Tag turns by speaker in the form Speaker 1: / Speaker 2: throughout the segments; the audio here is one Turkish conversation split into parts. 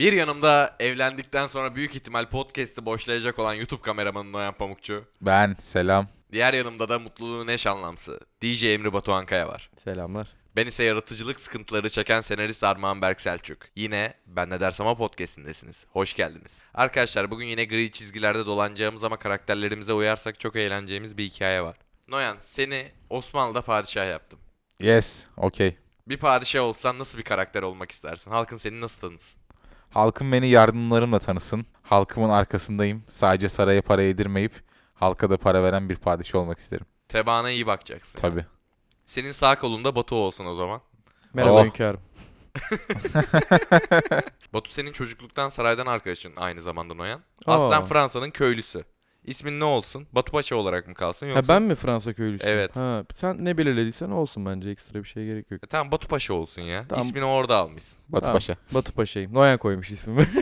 Speaker 1: Bir yanımda evlendikten sonra büyük ihtimal podcast'i boşlayacak olan YouTube kameramanı Noyan Pamukçu.
Speaker 2: Ben selam.
Speaker 1: Diğer yanımda da mutluluğun eş anlamsı DJ Emri Batuhan Kaya var.
Speaker 3: Selamlar.
Speaker 1: Ben ise yaratıcılık sıkıntıları çeken senarist Armağan Berk Selçuk. Yine Ben Ne Dersem O podcast'indesiniz. Hoş geldiniz. Arkadaşlar bugün yine gri çizgilerde dolanacağımız ama karakterlerimize uyarsak çok eğleneceğimiz bir hikaye var. Noyan seni Osmanlı'da padişah yaptım.
Speaker 2: Yes, okey.
Speaker 1: Bir padişah olsan nasıl bir karakter olmak istersin? Halkın seni nasıl tanısın?
Speaker 2: Halkım beni yardımlarımla tanısın. Halkımın arkasındayım. Sadece saraya para yedirmeyip halka da para veren bir padişah olmak isterim.
Speaker 1: Tebaana iyi bakacaksın.
Speaker 2: Tabii.
Speaker 1: Senin sağ kolunda Batu olsun o zaman.
Speaker 3: Merhaba
Speaker 2: Oh.
Speaker 3: hünkârım.
Speaker 1: Batu senin çocukluktan saraydan arkadaşın aynı zamanda Noyan.
Speaker 3: Aa.
Speaker 1: Aslen Fransa'nın köylüsü. İsmin ne olsun? Batu Paşa olarak mı kalsın
Speaker 3: Ha,
Speaker 1: yoksa?
Speaker 3: ben mi Fransa köylüsüyüm?
Speaker 1: Evet.
Speaker 3: Ha, sen ne belirlediysen olsun bence ekstra bir şeye gerek yok.
Speaker 1: E tamam Batu Paşa olsun ya.
Speaker 3: Tamam.
Speaker 1: İsmini orada almışsın.
Speaker 2: Batı
Speaker 3: Tamam.
Speaker 2: Paşa.
Speaker 3: Batı Paşa'yım. Noyan koymuş ismimi.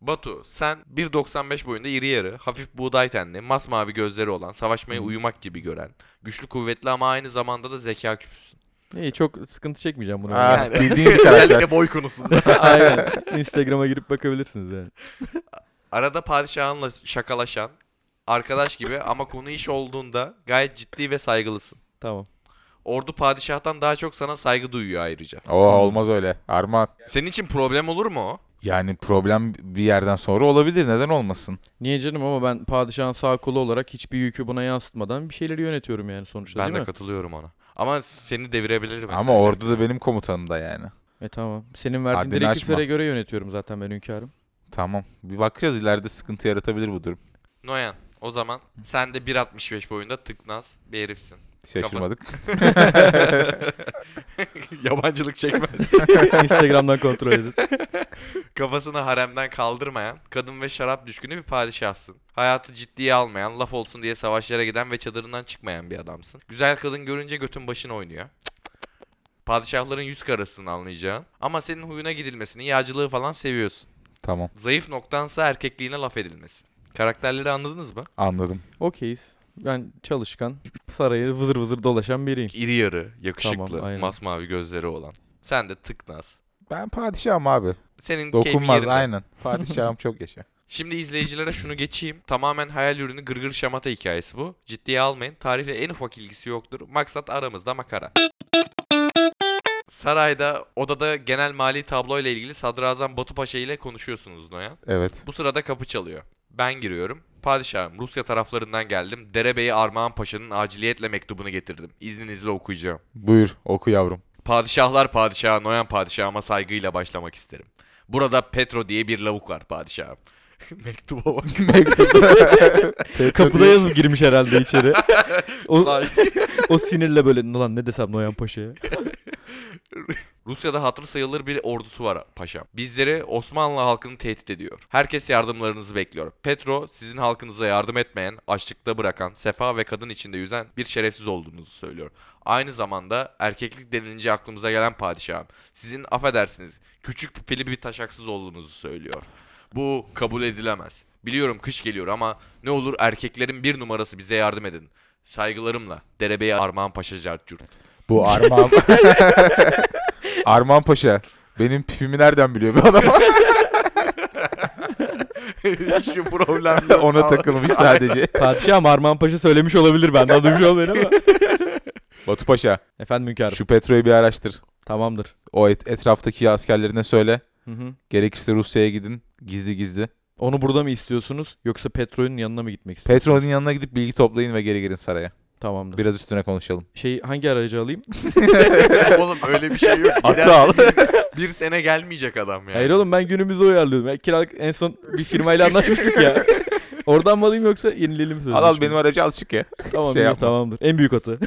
Speaker 1: Batu sen 1.95 boyunda iri yarı, hafif buğday tenli, masmavi gözleri olan, savaşmaya uyumak gibi gören, güçlü kuvvetli ama aynı zamanda da zeka küpüsün.
Speaker 3: İyi çok sıkıntı çekmeyeceğim buna.
Speaker 2: Aa,
Speaker 1: Yani-
Speaker 2: bildiğin bir karakter.
Speaker 1: Özellikle boy konusunda.
Speaker 3: Aynen. Instagram'a girip bakabilirsiniz yani.
Speaker 1: Arada padişahınla şakalaşan, arkadaş gibi ama konu iş olduğunda gayet ciddi ve saygılısın.
Speaker 3: Tamam.
Speaker 1: Ordu padişahtan daha çok sana saygı duyuyor ayrıca.
Speaker 2: Oo, olmaz öyle. Armağan.
Speaker 1: Senin için problem olur mu o?
Speaker 2: Yani problem bir yerden sonra olabilir. Neden olmasın?
Speaker 3: Niye canım ama ben padişahın sağ kolu olarak hiçbir yükü buna yansıtmadan bir şeyleri yönetiyorum yani sonuçta
Speaker 1: Ben
Speaker 3: değil
Speaker 1: de
Speaker 3: mi?
Speaker 1: katılıyorum ona. Ama seni devirebilirim mesela.
Speaker 2: Ama orada da benim komutanım da yani.
Speaker 3: E tamam. Senin verdiğin
Speaker 2: Haddini
Speaker 3: direktiflere
Speaker 2: aşma.
Speaker 3: göre yönetiyorum zaten ben hünkârım.
Speaker 2: Tamam. Bir bakacağız ileride sıkıntı yaratabilir bu durum.
Speaker 1: Noyan o zaman sen de 1.65 boyunda tıknaz bir herifsin.
Speaker 2: Şaşırmadık.
Speaker 1: Yabancılık çekmez.
Speaker 3: Instagram'dan kontrol edin.
Speaker 1: Kafasını haremden kaldırmayan, kadın ve şarap düşkünü bir padişahsın. Hayatı ciddiye almayan, laf olsun diye savaşlara giden ve çadırından çıkmayan bir adamsın. Güzel kadın görünce götün başın oynuyor. Padişahların yüz karasını anlayacağın. Ama senin huyuna gidilmesini, yağcılığı falan seviyorsun.
Speaker 2: Tamam.
Speaker 1: Zayıf noktansa erkekliğine laf edilmesi. Karakterleri anladınız mı?
Speaker 2: Anladım.
Speaker 3: Okeyiz. Ben çalışkan, sarayı vızır vızır dolaşan biriyim.
Speaker 1: İri yarı, yakışıklı,
Speaker 3: Tamam, aynen.
Speaker 1: masmavi gözleri olan. Sen de tıknaz.
Speaker 2: Ben padişahım abi.
Speaker 1: Senin
Speaker 2: Dokunmaz aynen. Padişahım çok yaşa.
Speaker 1: Şimdi izleyicilere şunu geçeyim. Tamamen hayal ürünü gırgır şamata hikayesi bu. Ciddiye almayın. Tarihle en ufak ilgisi yoktur. Maksat aramızda makara. Sarayda, odada genel mali tablo ile ilgili Sadrazam Batu Paşa ile konuşuyorsunuz Noyan.
Speaker 2: Evet.
Speaker 1: Bu sırada kapı çalıyor. Ben giriyorum. Padişahım Rusya taraflarından geldim. Derebeyi Armağan Paşa'nın aciliyetle mektubunu getirdim. İzninizle okuyacağım.
Speaker 2: Buyur oku yavrum.
Speaker 1: Padişahlar padişahı Noyan padişahıma saygıyla başlamak isterim. Burada Petro diye bir lavuk var padişahım. Mektuba bak.
Speaker 3: Kapıda yazıp girmiş herhalde içeri. O,
Speaker 1: Lan.
Speaker 3: o sinirle böyle lan ne desem Noyan Paşa'ya.
Speaker 1: Rusya'da hatır sayılır bir ordusu var paşam. Bizleri Osmanlı halkını tehdit ediyor. Herkes yardımlarınızı bekliyor. Petro sizin halkınıza yardım etmeyen, açlıkta bırakan, sefa ve kadın içinde yüzen bir şerefsiz olduğunuzu söylüyor. Aynı zamanda erkeklik denilince aklımıza gelen padişahım. Sizin affedersiniz küçük pipili bir taşaksız olduğunuzu söylüyor. Bu kabul edilemez. Biliyorum kış geliyor ama ne olur erkeklerin bir numarası bize yardım edin. Saygılarımla Derebey Armağan Paşa Cartcurt.
Speaker 2: Bu Armağan... Armağan Paşa. Benim pipimi nereden biliyor bu adam?
Speaker 1: Hiçbir problem yok.
Speaker 2: Ona takılmış sadece.
Speaker 3: Padişahım Armağan Paşa söylemiş olabilir benden duymuş olmayın ama.
Speaker 2: Batu Paşa.
Speaker 3: Efendim hünkârım.
Speaker 2: Şu Petro'yu bir araştır.
Speaker 3: Tamamdır.
Speaker 2: O et- etraftaki askerlerine söyle.
Speaker 3: Hı hı.
Speaker 2: Gerekirse Rusya'ya gidin. Gizli gizli.
Speaker 3: Onu burada mı istiyorsunuz yoksa Petro'nun yanına mı gitmek istiyorsunuz?
Speaker 2: Petro'nun yanına gidip bilgi toplayın ve geri girin saraya.
Speaker 3: Tamamdır.
Speaker 2: Biraz üstüne konuşalım.
Speaker 3: Şey hangi aracı alayım?
Speaker 1: oğlum öyle bir şey yok.
Speaker 2: Atı al.
Speaker 1: bir sene gelmeyecek adam yani.
Speaker 3: Hayır oğlum ben günümüzü uyarlıyorum. Ben kiralık en son bir firmayla anlaşmıştık ya. Oradan mı alayım yoksa yenileyelim mi
Speaker 2: Al al benim aracı al çık ya.
Speaker 3: Tamam
Speaker 2: şey
Speaker 3: iyi, tamamdır. En büyük atı.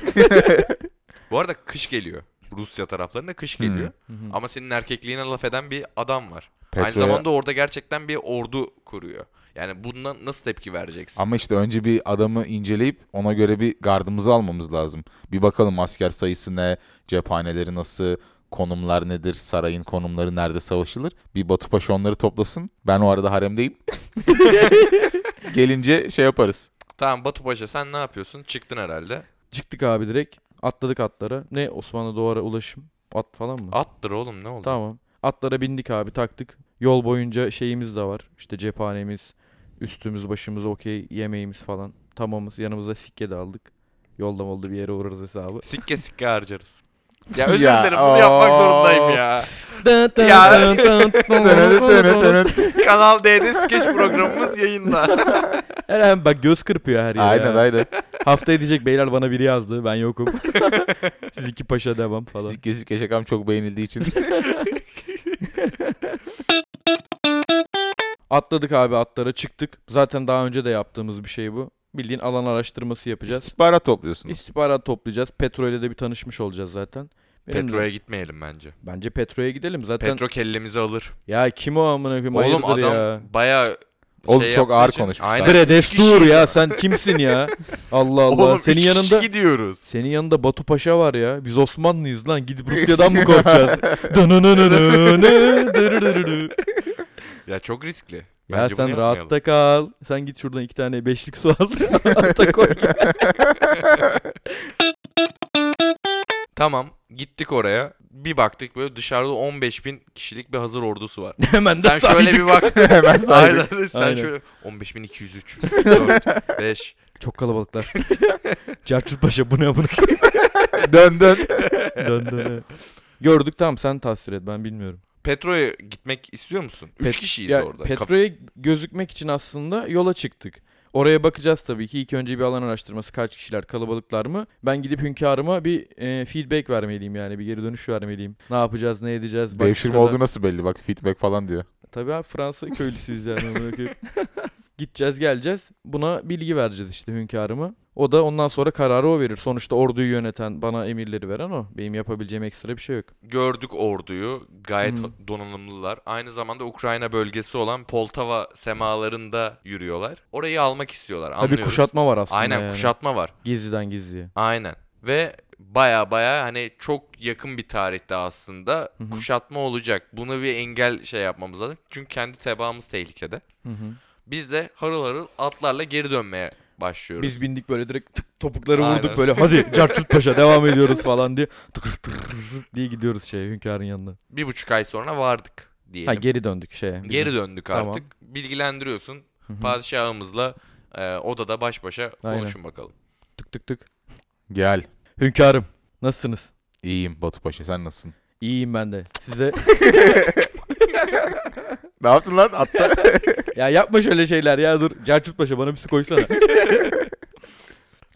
Speaker 1: Bu arada kış geliyor. Rusya taraflarında kış geliyor. Ama senin erkekliğine laf eden bir adam var. Aynı
Speaker 2: Petro'ya-
Speaker 1: zamanda orada gerçekten bir ordu kuruyor. Yani bundan nasıl tepki vereceksin?
Speaker 2: Ama işte önce bir adamı inceleyip ona göre bir gardımızı almamız lazım. Bir bakalım asker sayısı ne, cephaneleri nasıl, konumlar nedir, sarayın konumları nerede savaşılır. Bir Batu Paşa onları toplasın. Ben o arada haremdeyim. Gelince şey yaparız.
Speaker 1: Tamam Batu Paşa sen ne yapıyorsun? Çıktın herhalde.
Speaker 3: Çıktık abi direkt. Atladık atlara. Ne Osmanlı Doğar'a ulaşım. At falan mı?
Speaker 1: Attır oğlum ne oldu?
Speaker 3: Tamam. Atlara bindik abi taktık. Yol boyunca şeyimiz de var. İşte cephanemiz, üstümüz başımız okey, yemeğimiz falan. Tamamız. Yanımıza sikke de aldık. Yolda molda bir yere uğrarız hesabı.
Speaker 1: Sikke sikke harcarız. Ya özür
Speaker 2: Ya,
Speaker 1: dilerim bunu yapmak
Speaker 2: of.
Speaker 1: zorundayım ya.
Speaker 3: Ya.
Speaker 1: Kanal D'de skeç programımız yayında.
Speaker 3: Her an bak göz kırpıyor her yer
Speaker 2: aynen
Speaker 3: ya.
Speaker 2: aynen.
Speaker 3: Haftaya diyecek beyler bana biri yazdı ben yokum. Siz iki paşa devam falan.
Speaker 2: Sikke sikke şakam çok beğenildiği için.
Speaker 3: Atladık abi atlara çıktık. Zaten daha önce de yaptığımız bir şey bu. Bildiğin alan araştırması yapacağız.
Speaker 2: İstihbarat topluyorsunuz.
Speaker 3: İstihbarat toplayacağız. Petro ile de bir tanışmış olacağız zaten. Benim de-
Speaker 1: Petro'ya gitmeyelim bence.
Speaker 3: Bence Petro'ya gidelim zaten.
Speaker 1: Petro kellemizi alır.
Speaker 3: Ya kim o amına koyayım
Speaker 1: Oğlum
Speaker 3: hayırdır
Speaker 1: adam
Speaker 3: ya.
Speaker 1: baya
Speaker 2: Oğlum
Speaker 1: şey
Speaker 2: çok
Speaker 1: yaptığı
Speaker 2: ağır
Speaker 1: için-
Speaker 2: konuşmuş
Speaker 1: Aynen.
Speaker 3: Bre destur
Speaker 1: kişiyiz
Speaker 3: ya sen kimsin ya? Allah Allah.
Speaker 1: Oğlum
Speaker 3: senin
Speaker 1: üç
Speaker 3: yanında
Speaker 1: gidiyoruz.
Speaker 3: senin yanında Batu Paşa var ya. Biz Osmanlıyız lan. Gidip Rusya'dan mı korkacağız? Dırırırırı.
Speaker 1: Ya çok riskli.
Speaker 3: ya
Speaker 1: Bence bunu
Speaker 3: sen
Speaker 1: yapmayalım.
Speaker 3: rahatta kal. Sen git şuradan iki tane beşlik su al. Ata koy.
Speaker 1: Tamam gittik oraya. Bir baktık böyle dışarıda 15 bin kişilik bir hazır ordusu var.
Speaker 3: Hemen de
Speaker 1: Sen şöyle bir baktın.
Speaker 2: Hemen saydık.
Speaker 1: Aynen sen
Speaker 3: Aynen.
Speaker 1: şöyle 15.203 4 5
Speaker 3: Çok kalabalıklar. Cerçut Paşa bu ne amına
Speaker 2: dön dön.
Speaker 3: Dön dön. Gördük tamam sen tasvir et ben bilmiyorum.
Speaker 1: Petro'ya gitmek istiyor musun? 3
Speaker 3: Pet-
Speaker 1: kişiyiz
Speaker 3: Ya,
Speaker 1: orada.
Speaker 3: Petro'ya gözükmek için aslında yola çıktık. Oraya bakacağız tabii ki. İlk önce bir alan araştırması kaç kişiler, kalabalıklar mı? Ben gidip hünkârıma bir e, feedback vermeliyim yani bir geri dönüş vermeliyim. Ne yapacağız, ne edeceğiz? Bak
Speaker 2: Devşirme
Speaker 3: şurada-
Speaker 2: olduğu nasıl belli bak feedback falan diyor.
Speaker 3: Tabii abi Fransa köylüsüyüz yani. Gideceğiz geleceğiz. Buna bilgi vereceğiz işte hünkârıma. O da ondan sonra kararı o verir. Sonuçta orduyu yöneten, bana emirleri veren o. Benim yapabileceğim ekstra bir şey yok.
Speaker 1: Gördük orduyu. Gayet
Speaker 3: Hı.
Speaker 1: donanımlılar. Aynı zamanda Ukrayna bölgesi olan Poltava semalarında yürüyorlar. Orayı almak istiyorlar.
Speaker 3: Tabii
Speaker 1: Anlıyoruz.
Speaker 3: kuşatma var aslında
Speaker 1: Aynen
Speaker 3: yani.
Speaker 1: kuşatma var.
Speaker 3: Gizliden gizliye.
Speaker 1: Aynen. Ve baya baya hani çok yakın bir tarihte aslında
Speaker 3: Hı hı.
Speaker 1: kuşatma olacak. Bunu bir engel şey yapmamız lazım. Çünkü kendi tebaamız tehlikede.
Speaker 3: Hı hı.
Speaker 1: Biz de harıl harıl atlarla geri dönmeye başlıyoruz.
Speaker 3: Biz bindik böyle direkt tık topukları
Speaker 1: Aynen.
Speaker 3: vurduk böyle hadi Cartut Paşa devam ediyoruz falan diye tıkır tıkır diye gidiyoruz şeye hünkârın yanına.
Speaker 1: bir buçuk ay sonra vardık diyelim.
Speaker 3: Ha geri döndük şeye. bizim.
Speaker 1: Geri döndük
Speaker 3: Tamam.
Speaker 1: artık. Bilgilendiriyorsun.
Speaker 3: Hı hı.
Speaker 1: Padişahımızla e, odada baş başa
Speaker 3: Aynen.
Speaker 1: konuşun bakalım.
Speaker 3: Tık tık tık.
Speaker 2: Gel.
Speaker 3: Hünkârım nasılsınız?
Speaker 2: İyiyim Batu Paşa sen nasılsın?
Speaker 3: İyiyim ben de. Size
Speaker 2: Ne yaptın lan? Atla.
Speaker 3: ya yapma şöyle şeyler ya dur. Cartut Paşa bana bir su koysana.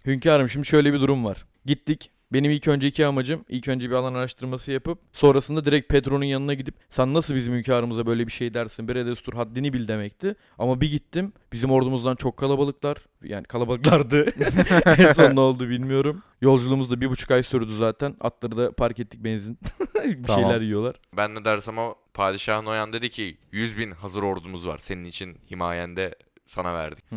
Speaker 3: Hünkârım şimdi şöyle bir durum var. Gittik. Benim ilk önceki amacım ilk önce bir alan araştırması yapıp sonrasında direkt Petro'nun yanına gidip sen nasıl bizim hünkârımıza böyle bir şey dersin bre destur haddini bil demekti. Ama bir gittim bizim ordumuzdan çok kalabalıklar yani kalabalıklardı. en son ne oldu bilmiyorum. Yolculuğumuz da bir buçuk ay sürdü zaten. Atları da park ettik benzin. bir
Speaker 2: Tamam.
Speaker 3: şeyler yiyorlar.
Speaker 1: Ben ne dersem o padişah Noyan dedi ki 100 bin hazır ordumuz var. Senin için himayende sana verdik.
Speaker 3: Hı,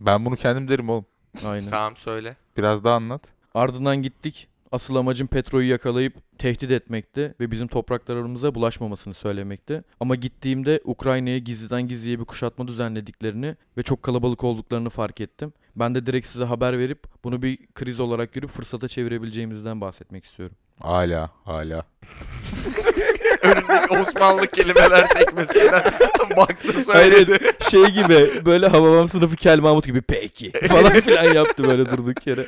Speaker 2: Ben bunu kendim derim oğlum.
Speaker 3: aynen.
Speaker 1: Tamam söyle.
Speaker 2: Biraz daha anlat.
Speaker 3: Ardından gittik. Asıl amacım Petro'yu yakalayıp tehdit etmekti ve bizim topraklarımıza bulaşmamasını söylemekti. Ama gittiğimde Ukrayna'ya gizliden gizliye bir kuşatma düzenlediklerini ve çok kalabalık olduklarını fark ettim. Ben de direkt size haber verip bunu bir kriz olarak görüp fırsata çevirebileceğimizden bahsetmek istiyorum.
Speaker 2: Hala hala.
Speaker 1: Önündeki Osmanlı kelimeler sekmesinden baktı
Speaker 3: Hayır,
Speaker 1: söyledi.
Speaker 3: şey gibi böyle Hababam sınıfı Kel Mahmut gibi peki falan filan yaptı böyle durduk yere.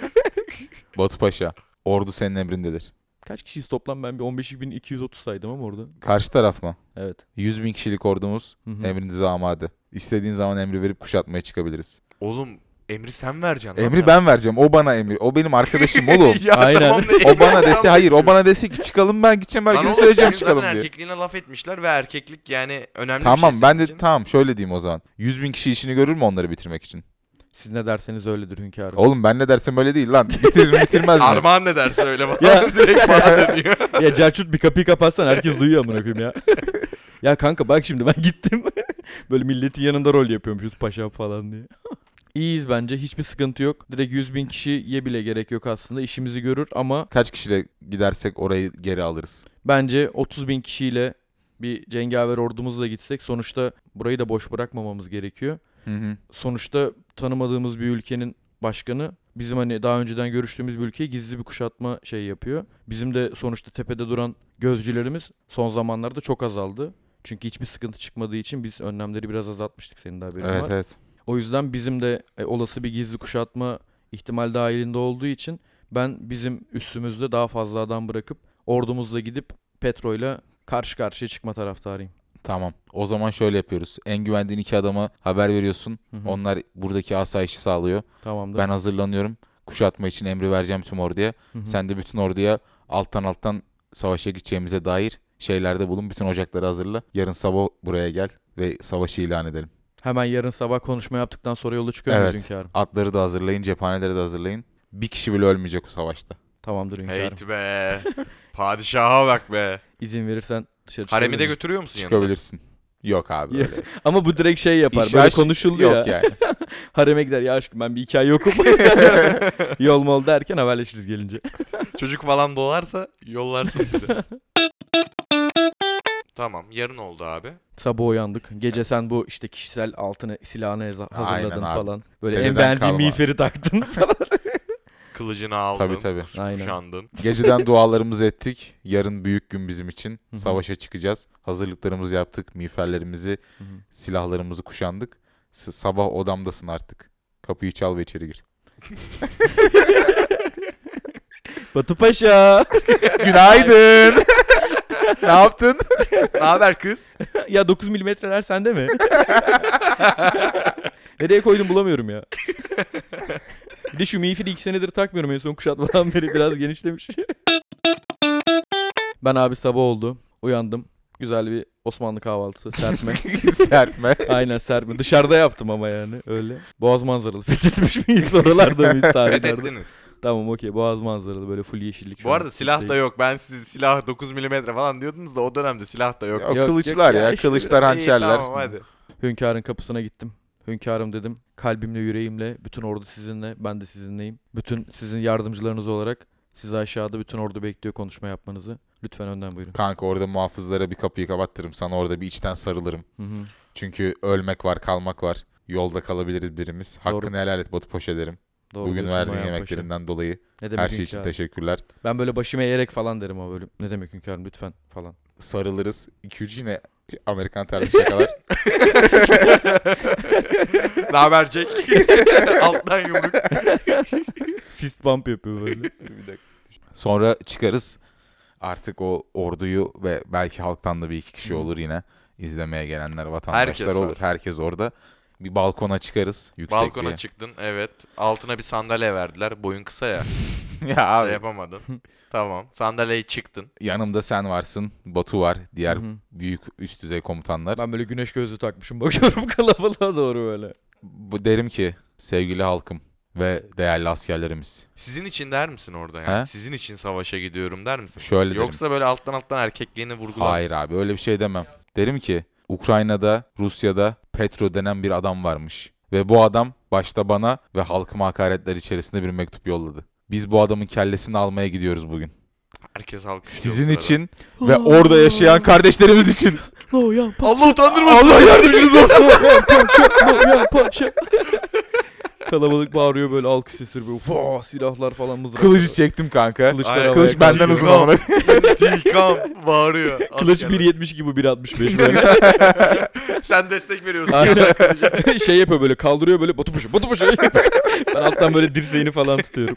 Speaker 2: Batu Paşa. Ordu senin emrindedir.
Speaker 3: Kaç kişiyiz toplam ben bir 15.230 saydım ama orada.
Speaker 2: Karşı taraf mı?
Speaker 3: Evet.
Speaker 2: 100 bin kişilik ordumuz
Speaker 3: Hı hı.
Speaker 2: emrinize amade. İstediğin zaman emri verip kuşatmaya çıkabiliriz.
Speaker 1: Oğlum emri sen vereceksin. lan
Speaker 2: Emri
Speaker 1: sen.
Speaker 2: ben vereceğim. O bana emri. O benim arkadaşım oğlum.
Speaker 1: ya
Speaker 3: Aynen.
Speaker 1: tamam da
Speaker 2: o bana dese hayır. O bana dese ki çıkalım ben gideceğim
Speaker 1: Lan
Speaker 2: herkese
Speaker 1: oğlum,
Speaker 2: söyleyeceğim
Speaker 1: senin
Speaker 2: çıkalım
Speaker 1: zaten
Speaker 2: diye.
Speaker 1: erkekliğine laf etmişler ve erkeklik yani önemli bir
Speaker 2: Tamam
Speaker 1: şey
Speaker 2: ben
Speaker 1: senin
Speaker 2: de
Speaker 1: için.
Speaker 2: tamam şöyle diyeyim o zaman. 100 bin kişi işini görür mü onları bitirmek için?
Speaker 3: Siz ne derseniz öyledir hünkârım.
Speaker 2: Oğlum ben ne dersem öyle değil lan. Bitirir mi bitirmez mi?
Speaker 1: Armağan ne derse öyle bana.
Speaker 3: Ya.
Speaker 1: Direkt bana dönüyor.
Speaker 3: ya Cerçut bir kapıyı kapatsan herkes duyuyor amına koyayım ya. ya kanka bak şimdi ben gittim. Böyle milletin yanında rol yapıyormuşuz paşa falan diye. İyiyiz bence hiçbir sıkıntı yok. Direkt 100 bin kişiye bile gerek yok aslında. İşimizi görür ama
Speaker 2: Kaç kişiyle gidersek orayı geri alırız.
Speaker 3: bence 30 bin kişiyle bir cengaver ordumuzla gitsek sonuçta burayı da boş bırakmamamız gerekiyor.
Speaker 2: Hı hı.
Speaker 3: Sonuçta tanımadığımız bir ülkenin başkanı bizim hani daha önceden görüştüğümüz bir ülkeye gizli bir kuşatma şey yapıyor. Bizim de sonuçta tepede duran gözcülerimiz son zamanlarda çok azaldı. Çünkü hiçbir sıkıntı çıkmadığı için biz önlemleri biraz azaltmıştık senin de haberin
Speaker 2: Evet
Speaker 3: var.
Speaker 2: evet.
Speaker 3: O yüzden bizim de e, olası bir gizli kuşatma ihtimal dahilinde olduğu için ben bizim üstümüzde daha fazla adam bırakıp ordumuzla gidip Petro'yla karşı karşıya çıkma taraftarıyım.
Speaker 2: Tamam. O zaman şöyle yapıyoruz. En güvendiğin iki adama haber veriyorsun.
Speaker 3: Hı hı.
Speaker 2: Onlar buradaki asayişi sağlıyor.
Speaker 3: Tamamdır.
Speaker 2: Ben hazırlanıyorum. Kuşatma için emri vereceğim tüm orduya.
Speaker 3: Hı hı.
Speaker 2: Sen de bütün orduya alttan alttan savaşa gideceğimize dair şeylerde bulun. Bütün ocakları hazırla. Yarın sabah buraya gel ve savaşı ilan edelim.
Speaker 3: Hemen yarın sabah konuşma yaptıktan sonra yola çıkıyor muyuz
Speaker 2: Evet.
Speaker 3: hünkârım?
Speaker 2: Atları da hazırlayın, cephaneleri de hazırlayın. Bir kişi bile ölmeyecek o savaşta.
Speaker 3: Tamamdır hünkârım.
Speaker 1: Heyt be. Padişaha bak be.
Speaker 3: İzin verirsen dışarı
Speaker 1: Haremi de götürüyor musun yanında?
Speaker 2: Çıkabilirsin. Yok abi öyle.
Speaker 3: Ama bu direkt şey yapar.
Speaker 2: İş
Speaker 3: böyle konuşuldu
Speaker 2: Yok
Speaker 3: ya.
Speaker 2: yani.
Speaker 3: Hareme gider ya aşkım ben bir iki ay yokum. Yol mol derken haberleşiriz gelince.
Speaker 1: Çocuk falan doğarsa yollarsın bize. Tamam yarın oldu abi.
Speaker 3: Sabah uyandık. Gece sen bu işte kişisel altını silahını hazırladın
Speaker 2: Aynen abi.
Speaker 3: falan. Böyle
Speaker 2: Dededen
Speaker 3: en beğendiğin
Speaker 2: kalma.
Speaker 3: miğferi taktın falan.
Speaker 1: Kılıcını aldın.
Speaker 2: Tabii, tabii.
Speaker 1: kus-
Speaker 3: Aynen.
Speaker 1: Kuşandın.
Speaker 2: Geceden dualarımızı ettik. Yarın büyük gün bizim için.
Speaker 3: hı.
Speaker 2: Savaşa çıkacağız. Hazırlıklarımızı yaptık. Miğferlerimizi,
Speaker 3: Hı hı.
Speaker 2: silahlarımızı kuşandık. S- sabah odamdasın artık. Kapıyı çal ve içeri gir.
Speaker 3: Batu Paşa.
Speaker 2: Günaydın. Ne yaptın?
Speaker 1: ne haber kız?
Speaker 3: ya 9 milimetreler sende mi? Nereye koydum bulamıyorum ya. Bir de şu miğferi 2 senedir takmıyorum en son kuşatmadan beri biraz genişlemiş. ben abi sabah oldu. Uyandım. Güzel bir Osmanlı kahvaltısı serpme.
Speaker 2: Serpme.
Speaker 3: Aynen serpme. Dışarıda yaptım ama yani öyle. Boğaz manzaralı. Fethetmiş miyiz oralarda mıyız tarihlerde?
Speaker 1: Fethettiniz.
Speaker 3: Tamam okey. Boğaz manzaralı böyle full yeşillik.
Speaker 1: Bu arada silah da yok. Ben siz silah 9 mm falan diyordunuz da o dönemde silah da yok.
Speaker 2: O
Speaker 3: Yok,
Speaker 2: kılıçlar
Speaker 3: yok
Speaker 2: ya.
Speaker 3: ya, işte.
Speaker 2: Kılıçlar,
Speaker 1: İyi,
Speaker 2: hançerler.
Speaker 1: tamam hadi.
Speaker 3: Hünkârın kapısına gittim. Hünkârım dedim. Kalbimle, yüreğimle, bütün ordu sizinle, ben de sizinleyim. Bütün sizin yardımcılarınız olarak sizi aşağıda bütün ordu bekliyor konuşma yapmanızı. Lütfen önden buyurun.
Speaker 2: Kanka orada muhafızlara bir kapıyı kapattırırım. Sana orada bir içten sarılırım.
Speaker 3: Hı hı.
Speaker 2: Çünkü ölmek var, kalmak var. Yolda kalabiliriz birimiz.
Speaker 3: Doğru.
Speaker 2: Hakkını helal et Batu Poş ederim.
Speaker 3: Doğru
Speaker 2: Bugün
Speaker 3: diyorsun
Speaker 2: verdiğin
Speaker 3: Paşa.
Speaker 2: yemeklerinden dolayı
Speaker 3: Ne demek
Speaker 2: her şey için
Speaker 3: hünkârım?
Speaker 2: teşekkürler.
Speaker 3: Ben böyle başımı eğerek falan derim ama böyle. Ne demek hünkârım lütfen falan.
Speaker 2: Sarılırız. 2-3 yine Amerikan tarzı şakalar.
Speaker 1: ne haber Jack? Alttan yumruk.
Speaker 3: Fist bump yapıyor böyle.
Speaker 2: Sonra çıkarız. Artık o orduyu ve belki halktan da bir iki kişi olur yine. izlemeye gelenler, vatandaşlar
Speaker 1: Herkes
Speaker 2: olur.
Speaker 1: var.
Speaker 2: Herkes orada. Bir balkona çıkarız. Yüksekliğe.
Speaker 1: Balkona çıktın evet. Altına bir sandalye verdiler. Boyun kısa ya.
Speaker 2: ya abi,
Speaker 1: Şey yapamadın. tamam. Sandalyeyi çıktın.
Speaker 2: yanımda sen varsın. Batu var. Diğer
Speaker 3: Hı hı.
Speaker 2: büyük üst düzey komutanlar.
Speaker 3: Ben böyle güneş gözlüğü takmışım bakıyorum kalabalığa doğru böyle.
Speaker 2: Bu derim ki sevgili halkım ve değerli askerlerimiz.
Speaker 1: Sizin için der misin orada yani?
Speaker 2: He?
Speaker 1: Sizin için savaşa gidiyorum der misin?
Speaker 2: Şöyle derim.
Speaker 1: Yoksa böyle alttan alttan erkekliğini vurgular
Speaker 2: Hayır
Speaker 1: mısın?
Speaker 2: abi öyle bir şey demem. Derim ki Ukrayna'da, Rusya'da Petro denen bir adam varmış. Ve bu adam başta bana ve halkıma hakaretler içerisinde bir mektup yolladı. Biz bu adamın kellesini almaya gidiyoruz bugün.
Speaker 1: Herkes halk
Speaker 2: Sizin için ve orada yaşayan kardeşlerimiz için.
Speaker 1: Allah utandırmasın.
Speaker 2: Allah yardımcınız olsun.
Speaker 3: Kalabalık bağırıyor böyle alkış sesleri böyle Vaa, silahlar falan mızrak.
Speaker 2: Kılıcı çektim kanka.
Speaker 3: Kılıçlar
Speaker 1: Aynen.
Speaker 3: havaya
Speaker 2: Kılıç benden uzun amına.
Speaker 1: İntikam bağırıyor.
Speaker 3: Kılıç
Speaker 1: Askerler.
Speaker 3: 1.70 gibi 1.60 böyle.
Speaker 1: Sen destek veriyorsun.
Speaker 3: Aynen. şey yapıyor böyle kaldırıyor böyle Batu Paşa Batu Paşa. ben alttan böyle dirseğini falan tutuyorum.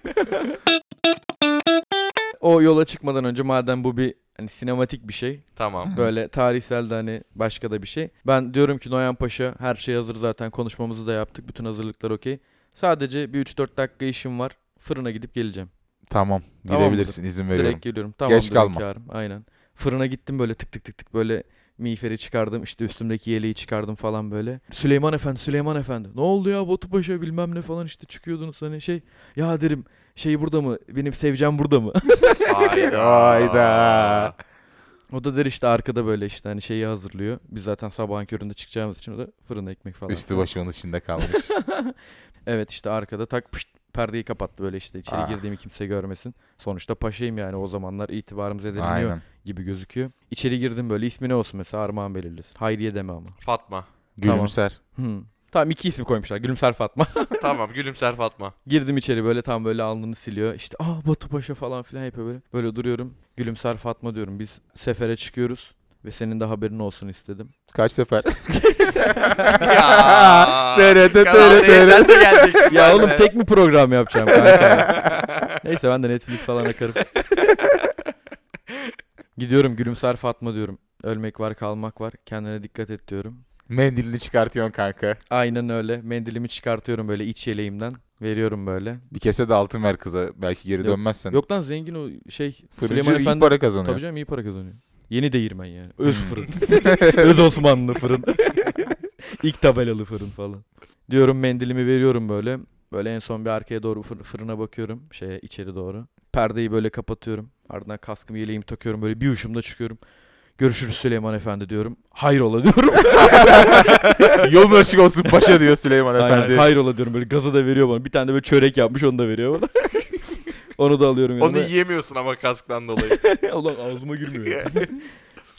Speaker 3: o yola çıkmadan önce madem bu bir hani sinematik bir şey
Speaker 1: tamam.
Speaker 3: böyle tarihsel de hani başka da bir şey. Ben diyorum ki Noyan Paşa her şey hazır zaten konuşmamızı da yaptık. Bütün hazırlıklar okey. Sadece bir 3-4 dakika işim var. Fırına gidip geleceğim. Tamam
Speaker 2: gidebilirsin izin veriyorum.
Speaker 3: Direkt geliyorum. Tamam
Speaker 2: kalma.
Speaker 3: hünkârım. Aynen. Fırına gittim böyle tık tık tık tık böyle miğferi çıkardım işte üstümdeki yeleği çıkardım falan böyle. Süleyman Efendi, Süleyman Efendi. Ne oldu ya Batu Paşa bilmem ne falan işte çıkıyordunuz hani şey. Ya derim şey burada mı? Benim sevcem burada mı?
Speaker 1: Hayda.
Speaker 2: Hayda.
Speaker 3: O da der işte arkada böyle işte hani şeyi hazırlıyor. Biz zaten sabahın köründe çıkacağımız için o da fırında ekmek falan.
Speaker 2: Üstü başı onun içinde kalmış.
Speaker 3: Evet işte arkada tak pışt, perdeyi kapattı böyle işte içeri
Speaker 2: Ah.
Speaker 3: girdiğimi kimse görmesin. Sonuçta paşayım yani o zamanlar itibarımız edilmiyor
Speaker 2: Aynen.
Speaker 3: gibi gözüküyor. İçeri girdim böyle ismi ne olsun mesela Armağan belirlesin. Hayriye deme ama.
Speaker 1: Fatma.
Speaker 2: Gülümser.
Speaker 3: Hı. Tamam iki isim koymuşlar. Gülümser Fatma.
Speaker 1: tamam gülümser Fatma.
Speaker 3: Girdim içeri böyle tam böyle alnını siliyor. İşte aa Batu Paşa falan filan yapıyor böyle. Böyle duruyorum. Gülümser Fatma diyorum. Biz sefere çıkıyoruz. Ve senin de haberin olsun istedim.
Speaker 2: Kaç sefer?
Speaker 1: ya. Kanal değil, sen de geleceksin.
Speaker 3: Ya oğlum tek mi program yapacağım kanka? Neyse ben de Netflix falan akarım. Gidiyorum Gülümser Fatma diyorum. Ölmek var kalmak var. Kendine dikkat et diyorum.
Speaker 2: Mendilini çıkartıyorsun kanka.
Speaker 3: Aynen öyle. Mendilimi çıkartıyorum böyle iç yeleğimden. Veriyorum böyle.
Speaker 2: Bir kese de altın ver kıza. Belki geri
Speaker 3: Yok.
Speaker 2: dönmezsen.
Speaker 3: Yok lan zengin o şey.
Speaker 2: Fırıncı
Speaker 3: Süleyman
Speaker 2: iyi
Speaker 3: Efendi-
Speaker 2: para kazanıyor.
Speaker 3: Tabii canım iyi para kazanıyor. Yeni değirmen yani. Öz
Speaker 2: Hmm.
Speaker 3: fırın. Öz Osmanlı fırın. İlk tabelalı fırın falan. Diyorum mendilimi veriyorum böyle. Böyle en son bir arkaya doğru fır- fırına bakıyorum. Şeye içeri doğru. Perdeyi böyle kapatıyorum. Ardından kaskımı yeleğimi takıyorum. Böyle bir uşumda çıkıyorum. Görüşürüz Süleyman Efendi diyorum. Hayrola diyorum.
Speaker 2: Yolun açık olsun paşa diyor Süleyman
Speaker 3: Aynen,
Speaker 2: Efendi.
Speaker 3: hayrola diyorum. Böyle gazı da veriyor bana. Bir tane de böyle çörek yapmış onu da veriyor bana. onu da alıyorum yanıma.
Speaker 1: Onu yiyemiyorsun ama kasktan dolayı.
Speaker 3: Ulan ağzıma girmiyor.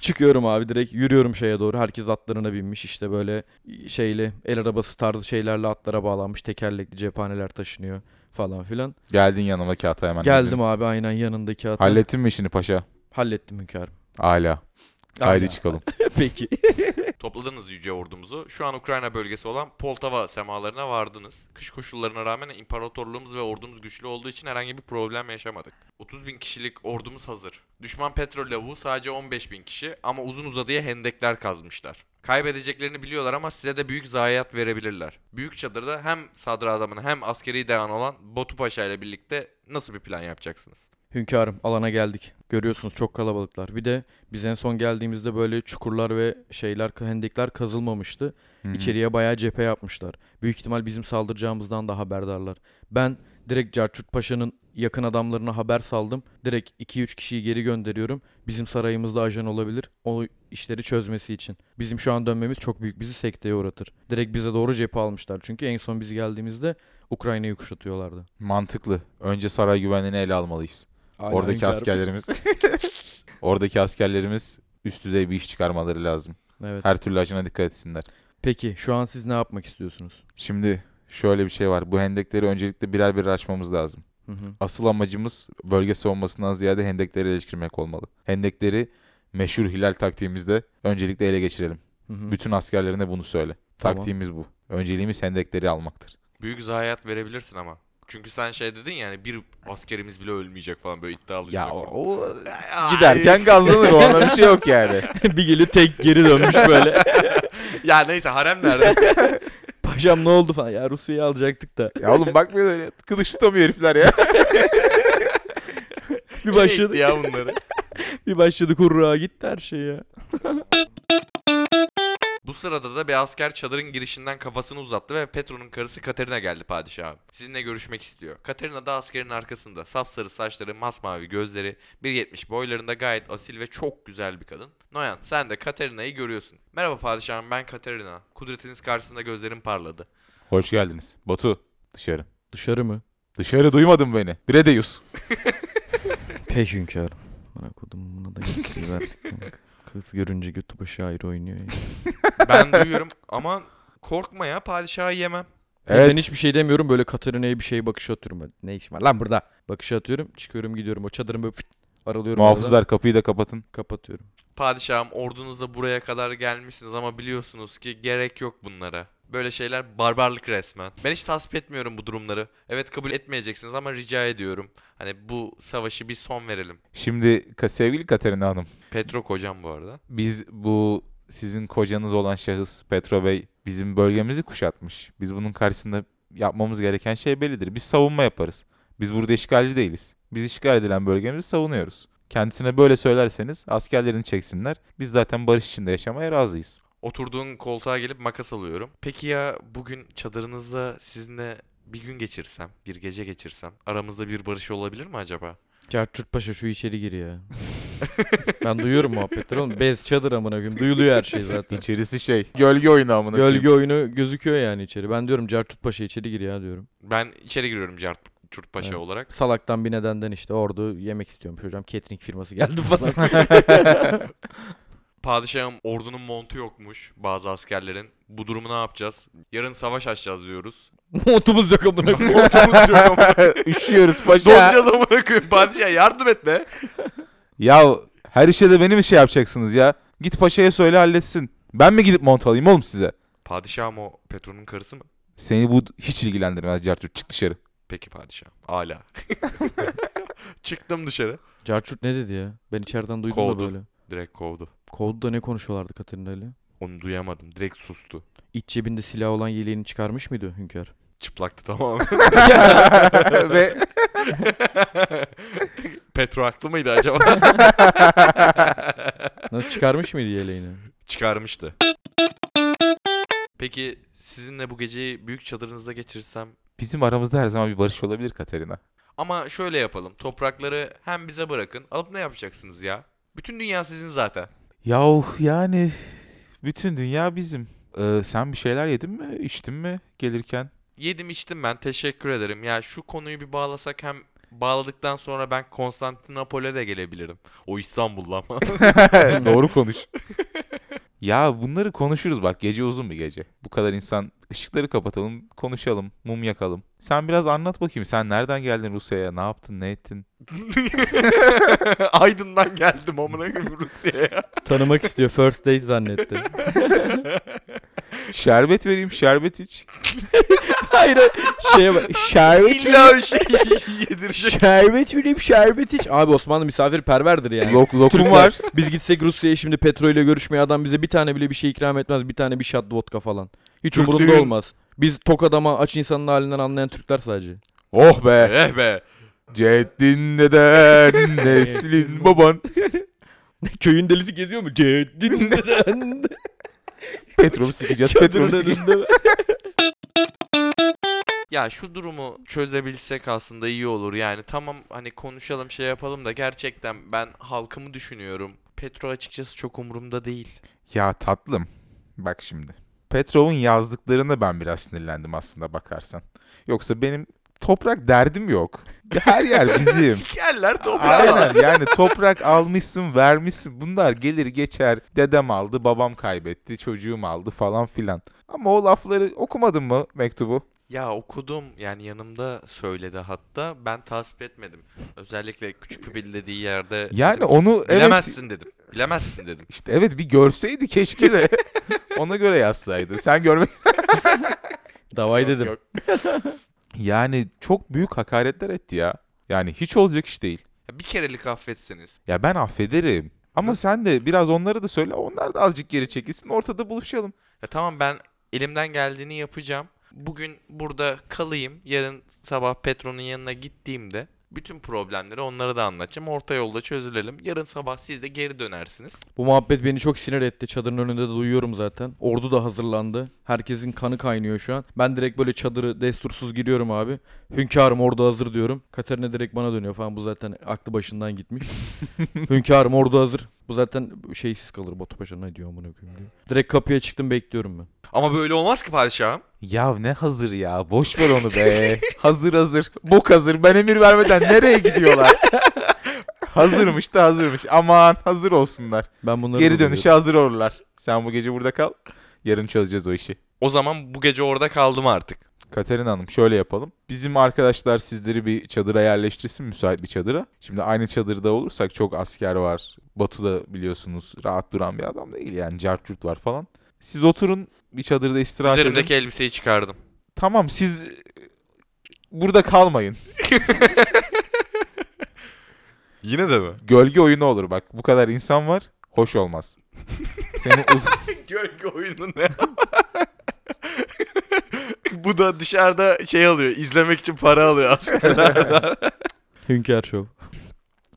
Speaker 3: Çıkıyorum abi direkt yürüyorum şeye doğru. Herkes atlarına binmiş işte böyle şeyli el arabası tarzı şeylerle atlara bağlanmış. Tekerlekli cephaneler taşınıyor falan filan.
Speaker 2: Geldin yanıma kağıta hemen.
Speaker 3: Geldim abi aynen yanındaki ata.
Speaker 2: Hallettin mi işini paşa?
Speaker 3: Hallettim hünkârım.
Speaker 2: Hala. Haydi çıkalım.
Speaker 3: Peki.
Speaker 1: Topladınız yüce ordumuzu. Şu an Ukrayna bölgesi olan Poltava semalarına vardınız. Kış koşullarına rağmen imparatorluğumuz ve ordumuz güçlü olduğu için herhangi bir problem yaşamadık. 30 bin kişilik ordumuz hazır. Düşman petrol lavuğu sadece 15 bin kişi ama uzun uzadıya hendekler kazmışlar. Kaybedeceklerini biliyorlar ama size de büyük zayiat verebilirler. Büyük çadırda hem sadrazamın hem askeri devan olan Batu Paşa ile birlikte nasıl bir plan yapacaksınız?
Speaker 3: Hünkârım alana geldik. Görüyorsunuz çok kalabalıklar. Bir de biz en son geldiğimizde böyle çukurlar ve şeyler hendekler kazılmamıştı.
Speaker 2: Hı hı.
Speaker 3: İçeriye bayağı cephe yapmışlar. Büyük ihtimal bizim saldıracağımızdan da haberdarlar. Ben direkt Carçurt Paşa'nın yakın adamlarına haber saldım. Direkt 2-3 kişiyi geri gönderiyorum. Bizim sarayımızda ajan olabilir. O işleri çözmesi için. Bizim şu an dönmemiz çok büyük bizi sekteye uğratır. Direkt bize doğru cephe almışlar. Çünkü en son biz geldiğimizde Ukrayna'yı kuşatıyorlardı.
Speaker 2: Mantıklı. Önce saray güvenliğini ele almalıyız.
Speaker 3: Aynen
Speaker 2: Oradaki
Speaker 3: hünkârım.
Speaker 2: askerlerimiz Oradaki askerlerimiz üst düzey bir iş çıkarmaları lazım.
Speaker 3: Evet.
Speaker 2: Her türlü ajana dikkat etsinler.
Speaker 3: Peki şu an siz ne yapmak istiyorsunuz?
Speaker 2: Şimdi şöyle bir şey var. Bu hendekleri öncelikle birer birer açmamız lazım.
Speaker 3: Hı hı.
Speaker 2: Asıl amacımız bölge savunmasından ziyade hendekleri ele geçirmek olmalı. Hendekleri meşhur hilal taktiğimizde öncelikle ele geçirelim.
Speaker 3: Hı hı.
Speaker 2: Bütün askerlerine bunu söyle.
Speaker 3: Tamam.
Speaker 2: Taktiğimiz bu. Önceliğimiz hendekleri almaktır.
Speaker 1: Büyük zayiat verebilirsin ama. Çünkü sen şey dedin yani bir askerimiz bile ölmeyecek falan böyle iddialı kurdun.
Speaker 2: o
Speaker 1: Ay.
Speaker 2: giderken gazlanır. Ona bir şey yok yani.
Speaker 3: bir geliyor tek geri dönmüş böyle.
Speaker 1: ya neyse harem nerede?
Speaker 3: Paşam ne oldu falan. Ya Rusya'yı alacaktık da.
Speaker 2: Ya oğlum bakmıyor öyle. Kılıç tutamıyor herifler ya.
Speaker 3: Bir başladı.
Speaker 1: ya bunları.
Speaker 3: Bir başladı kurruğa gitti her şey ya.
Speaker 1: Bu sırada da bir asker çadırın girişinden kafasını uzattı ve Petro'nun karısı Katerina geldi padişahım. Sizinle görüşmek istiyor. Katerina da askerin arkasında. Sapsarı saçları, masmavi gözleri, 1.70 boylarında gayet asil ve çok güzel bir kadın. Noyan sen de Katerina'yı görüyorsun. Merhaba padişahım ben Katerina. Kudretiniz karşısında gözlerim parladı.
Speaker 2: Hoş geldiniz. Batu dışarı.
Speaker 3: Dışarı mı?
Speaker 2: Dışarı duymadın beni. Bire de yüz.
Speaker 3: Pek hünkârım. Bana kodum buna da getiriverdik. Kız görünce götü başı ayrı oynuyor ya.
Speaker 1: Ben duyuyorum ama korkma ya padişahı yemem.
Speaker 2: Evet.
Speaker 3: Ben hiçbir şey demiyorum böyle Katarina'ya bir şey bakış atıyorum. Ne işim var lan burada? Bakış atıyorum çıkıyorum gidiyorum. O çadırın böyle fıt, aralıyorum.
Speaker 2: Muhafızlar kapıyı da kapatın.
Speaker 3: Kapatıyorum.
Speaker 1: Padişahım ordunuzla buraya kadar gelmişsiniz ama biliyorsunuz ki gerek yok bunlara. Böyle şeyler barbarlık resmen. Ben hiç tasvip etmiyorum bu durumları. Evet kabul etmeyeceksiniz ama rica ediyorum. Hani bu savaşı bir son verelim.
Speaker 2: Şimdi sevgili Katerina Hanım.
Speaker 1: Petro kocam bu arada.
Speaker 2: Biz bu sizin kocanız olan şahıs Petro Bey bizim bölgemizi kuşatmış. Biz bunun karşısında yapmamız gereken şey bellidir. Biz savunma yaparız. Biz burada işgalci değiliz. Biz işgal edilen bölgemizi savunuyoruz. Kendisine böyle söylerseniz askerlerini çeksinler. Biz zaten barış içinde yaşamaya razıyız.
Speaker 1: Oturduğun koltuğa gelip makas alıyorum. Peki ya bugün çadırınızda sizinle bir gün geçirsem, bir gece geçirsem aramızda bir barış olabilir mi acaba?
Speaker 3: Carçurt Paşa şu içeri gir ya. ben duyuyorum muhabbetleri oğlum. Bez çadır amına koyayım. Duyuluyor her şey zaten.
Speaker 2: İçerisi şey gölge oyunu amına koyayım.
Speaker 3: Gölge oyunu gözüküyor yani içeri. Ben diyorum Carçurt Paşa içeri gir ya diyorum.
Speaker 1: Ben içeri giriyorum Cart Çurt Paşa
Speaker 3: Evet.
Speaker 1: olarak.
Speaker 3: Salaktan bir nedenden işte ordu yemek istiyormuş hocam. Catering firması geldi falan.
Speaker 1: Padişahım ordunun montu yokmuş bazı askerlerin. Bu durumu ne yapacağız? Yarın savaş açacağız diyoruz.
Speaker 3: Montumuz yok amına koyayım.
Speaker 1: Montumuz yok ama.
Speaker 2: Üşüyoruz paşa.
Speaker 1: Donacağız amına koyayım. Padişah yardım et be.
Speaker 2: ya her işe de benim mi şey yapacaksınız ya? Git paşaya söyle halletsin. Ben mi gidip mont alayım oğlum size?
Speaker 1: Padişahım o Petro'nun karısı mı?
Speaker 2: Seni bu hiç ilgilendirmez Cartürk. Çık dışarı.
Speaker 1: Peki padişahım. Hala. Çıktım dışarı.
Speaker 3: Carçurt ne dedi ya? Ben içeriden duydum
Speaker 1: Kovdu.
Speaker 3: da böyle.
Speaker 1: Direkt kovdu.
Speaker 3: Kovdu da ne konuşuyorlardı Katerina ile?
Speaker 1: Onu duyamadım. Direkt sustu.
Speaker 3: İç cebinde silah olan yeleğini çıkarmış mıydı hünkâr?
Speaker 1: Çıplaktı tamam.
Speaker 2: Ve
Speaker 1: Petro haklı mıydı acaba?
Speaker 3: Nasıl çıkarmış mıydı yeleğini?
Speaker 1: Çıkarmıştı. Peki sizinle bu geceyi büyük çadırınızda geçirsem
Speaker 2: bizim aramızda her zaman bir barış olabilir Katerina.
Speaker 1: ama şöyle yapalım. Toprakları hem bize bırakın. Alıp ne yapacaksınız ya? Bütün dünya sizin zaten.
Speaker 2: Yahu yani bütün dünya bizim. Ee, sen bir şeyler yedin mi, içtin mi gelirken?
Speaker 1: Yedim içtim ben. Teşekkür ederim. Ya şu konuyu bir bağlasak hem bağladıktan sonra ben Konstantinopol'e de gelebilirim. O İstanbul'da ama.
Speaker 2: Doğru konuş. ya bunları konuşuruz bak gece uzun bir gece. Bu kadar insan ışıkları kapatalım konuşalım mum yakalım. Sen biraz anlat bakayım sen nereden geldin Rusya'ya ne yaptın ne ettin?
Speaker 1: Aydın'dan geldim amına koyayım Rusya'ya.
Speaker 3: Tanımak istiyor. First date zannetti.
Speaker 2: Şerbet vereyim şerbet iç.
Speaker 3: Hayır. Şeye bak. Şerbet
Speaker 1: İlla bir şey yedirecek.
Speaker 3: Şerbet vereyim şerbet iç. Abi Osmanlı misafirperverdir yani.
Speaker 2: Lok, lokum
Speaker 3: Türkler,
Speaker 2: var.
Speaker 3: Biz gitsek Rusya'ya şimdi Petro ile görüşmeye adam bize bir tane bile bir şey ikram etmez. Bir tane bir shot vodka falan. Hiç
Speaker 1: Türklüğün-
Speaker 3: umurunda olmaz. Biz tok adama aç insanın halinden anlayan Türkler sadece.
Speaker 2: Oh be.
Speaker 1: Eh be.
Speaker 2: Ceddin neden neslin baban.
Speaker 3: Köyün delisi geziyor mu? Ceddin neden?
Speaker 2: Petrol sikeceğiz petrol sikeceğiz.
Speaker 1: Ya şu durumu çözebilsek aslında iyi olur. Yani tamam hani konuşalım şey yapalım da gerçekten ben halkımı düşünüyorum. Petro açıkçası çok umurumda değil.
Speaker 2: Ya tatlım. Bak şimdi. Petrov'un yazdıklarına ben biraz sinirlendim aslında bakarsan. Yoksa benim toprak derdim yok. Her yer bizim.
Speaker 1: Sikerler toprağı.
Speaker 2: Aynen yani toprak almışsın vermişsin bunlar gelir geçer dedem aldı babam kaybetti çocuğum aldı falan filan. Ama o lafları okumadın mı mektubu?
Speaker 1: Ya okudum yani yanımda söyledi hatta ben tasvip etmedim. Özellikle küçük bir dediği yerde
Speaker 2: Yani
Speaker 1: dedim,
Speaker 2: onu evet
Speaker 1: bilemezsin dedim. Bilemezsin dedim.
Speaker 2: işte evet bir görseydi keşke de ona göre yazsaydı. Sen görmek
Speaker 3: Davay dedim.
Speaker 1: yok.
Speaker 2: yani çok büyük hakaretler etti ya. Yani hiç olacak iş değil.
Speaker 1: Ya bir kerelik affetseniz.
Speaker 2: Ya ben affederim. Ama sen de biraz onları da söyle. Onlar da azıcık geri çekilsin. Ortada buluşalım.
Speaker 1: Ya tamam ben elimden geldiğini yapacağım. Bugün burada kalayım. Yarın sabah Petro'nun yanına gittiğimde bütün problemleri onlara da anlatacağım. Orta yolda çözülelim. Yarın sabah siz de geri dönersiniz.
Speaker 3: Bu muhabbet beni çok sinir etti. Çadırın önünde de duyuyorum zaten. Ordu da hazırlandı. Herkesin kanı kaynıyor şu an. Ben direkt böyle çadırı destursuz giriyorum abi. Hünkârım ordu hazır diyorum. Katerina direkt bana dönüyor falan. Bu zaten aklı başından gitmiş. Hünkârım ordu hazır. Bu zaten şeysiz kalır. Batu Paşa ne diyor amına koyayım diyor. Direkt kapıya çıktım bekliyorum ben.
Speaker 1: Ama böyle olmaz ki padişahım.
Speaker 2: Ya ne hazır ya. Boş ver onu be. hazır hazır. Bok hazır. Ben emir vermeden nereye gidiyorlar? hazırmış da hazırmış. Aman hazır olsunlar.
Speaker 3: Ben bunları
Speaker 2: Geri dönüşe hazır olurlar. Sen bu gece burada kal. Yarın çözeceğiz o işi.
Speaker 1: O zaman bu gece orada kaldım artık.
Speaker 2: Katerina Hanım şöyle yapalım. Bizim arkadaşlar sizleri bir çadıra yerleştirsin müsait bir çadıra. Şimdi aynı çadırda olursak çok asker var. Batu da biliyorsunuz rahat duran bir adam değil yani cartürt var falan. Siz oturun bir çadırda istirahat edin.
Speaker 1: Üzerimdeki elbiseyi çıkardım.
Speaker 2: Tamam siz burada kalmayın.
Speaker 1: Yine de mi?
Speaker 2: Gölge oyunu olur bak. Bu kadar insan var. Hoş olmaz. Seni uz-
Speaker 1: Gölge oyunu ne? Bu da dışarıda şey alıyor. izlemek için para alıyor askerler.
Speaker 3: Hünkâr Show.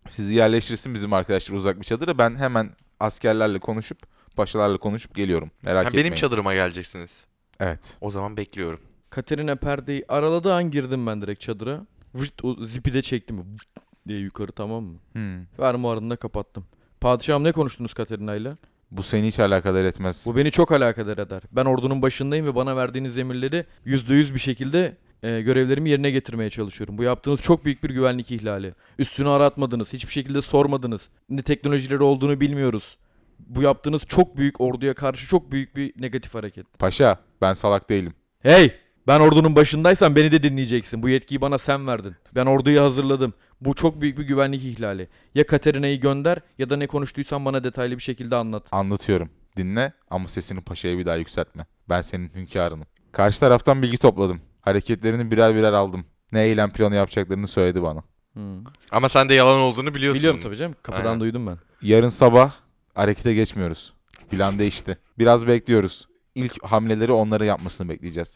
Speaker 2: sizi yerleştirsin bizim arkadaşlar uzak bir çadıra. Ben hemen askerlerle konuşup paşalarla konuşup geliyorum. Merak
Speaker 1: Ha,
Speaker 2: etmeyin.
Speaker 1: benim çadırıma geleceksiniz.
Speaker 2: Evet.
Speaker 1: O zaman bekliyorum.
Speaker 3: Katerina perdeyi araladığı an girdim ben direkt çadıra. Vırt, o zipi de çektim. Vırt diye yukarı tamam mı?
Speaker 2: Hmm.
Speaker 3: Fermuarını da kapattım. Padişahım ne konuştunuz Katerina'yla?
Speaker 2: Bu seni hiç alakadar etmez.
Speaker 3: Bu beni çok alakadar eder. Ben ordunun başındayım ve bana verdiğiniz emirleri %100 bir şekilde e, görevlerimi yerine getirmeye çalışıyorum. Bu yaptığınız çok büyük bir güvenlik ihlali. Üstünü aratmadınız. Hiçbir şekilde sormadınız. Ne teknolojileri olduğunu bilmiyoruz. Bu yaptığınız çok büyük orduya karşı çok büyük bir negatif hareket.
Speaker 2: Paşa ben salak değilim.
Speaker 3: Hey! Ben ordunun başındaysan beni de dinleyeceksin. Bu yetkiyi bana sen verdin. Ben orduyu hazırladım. Bu çok büyük bir güvenlik ihlali. Ya Katerina'yı gönder ya da ne konuştuysan bana detaylı bir şekilde anlat.
Speaker 2: Anlatıyorum. Dinle ama sesini paşaya bir daha yükseltme. Ben senin hünkârınım. Karşı taraftan bilgi topladım. Hareketlerini birer birer aldım. Ne eylem planı yapacaklarını söyledi bana.
Speaker 3: Hmm.
Speaker 1: Ama sen de yalan olduğunu biliyorsun.
Speaker 3: Biliyorum tabii canım. Kapıdan
Speaker 1: Aynen.
Speaker 3: duydum ben.
Speaker 2: Yarın sabah harekete geçmiyoruz. Plan değişti. Biraz bekliyoruz. İlk hamleleri onların yapmasını bekleyeceğiz.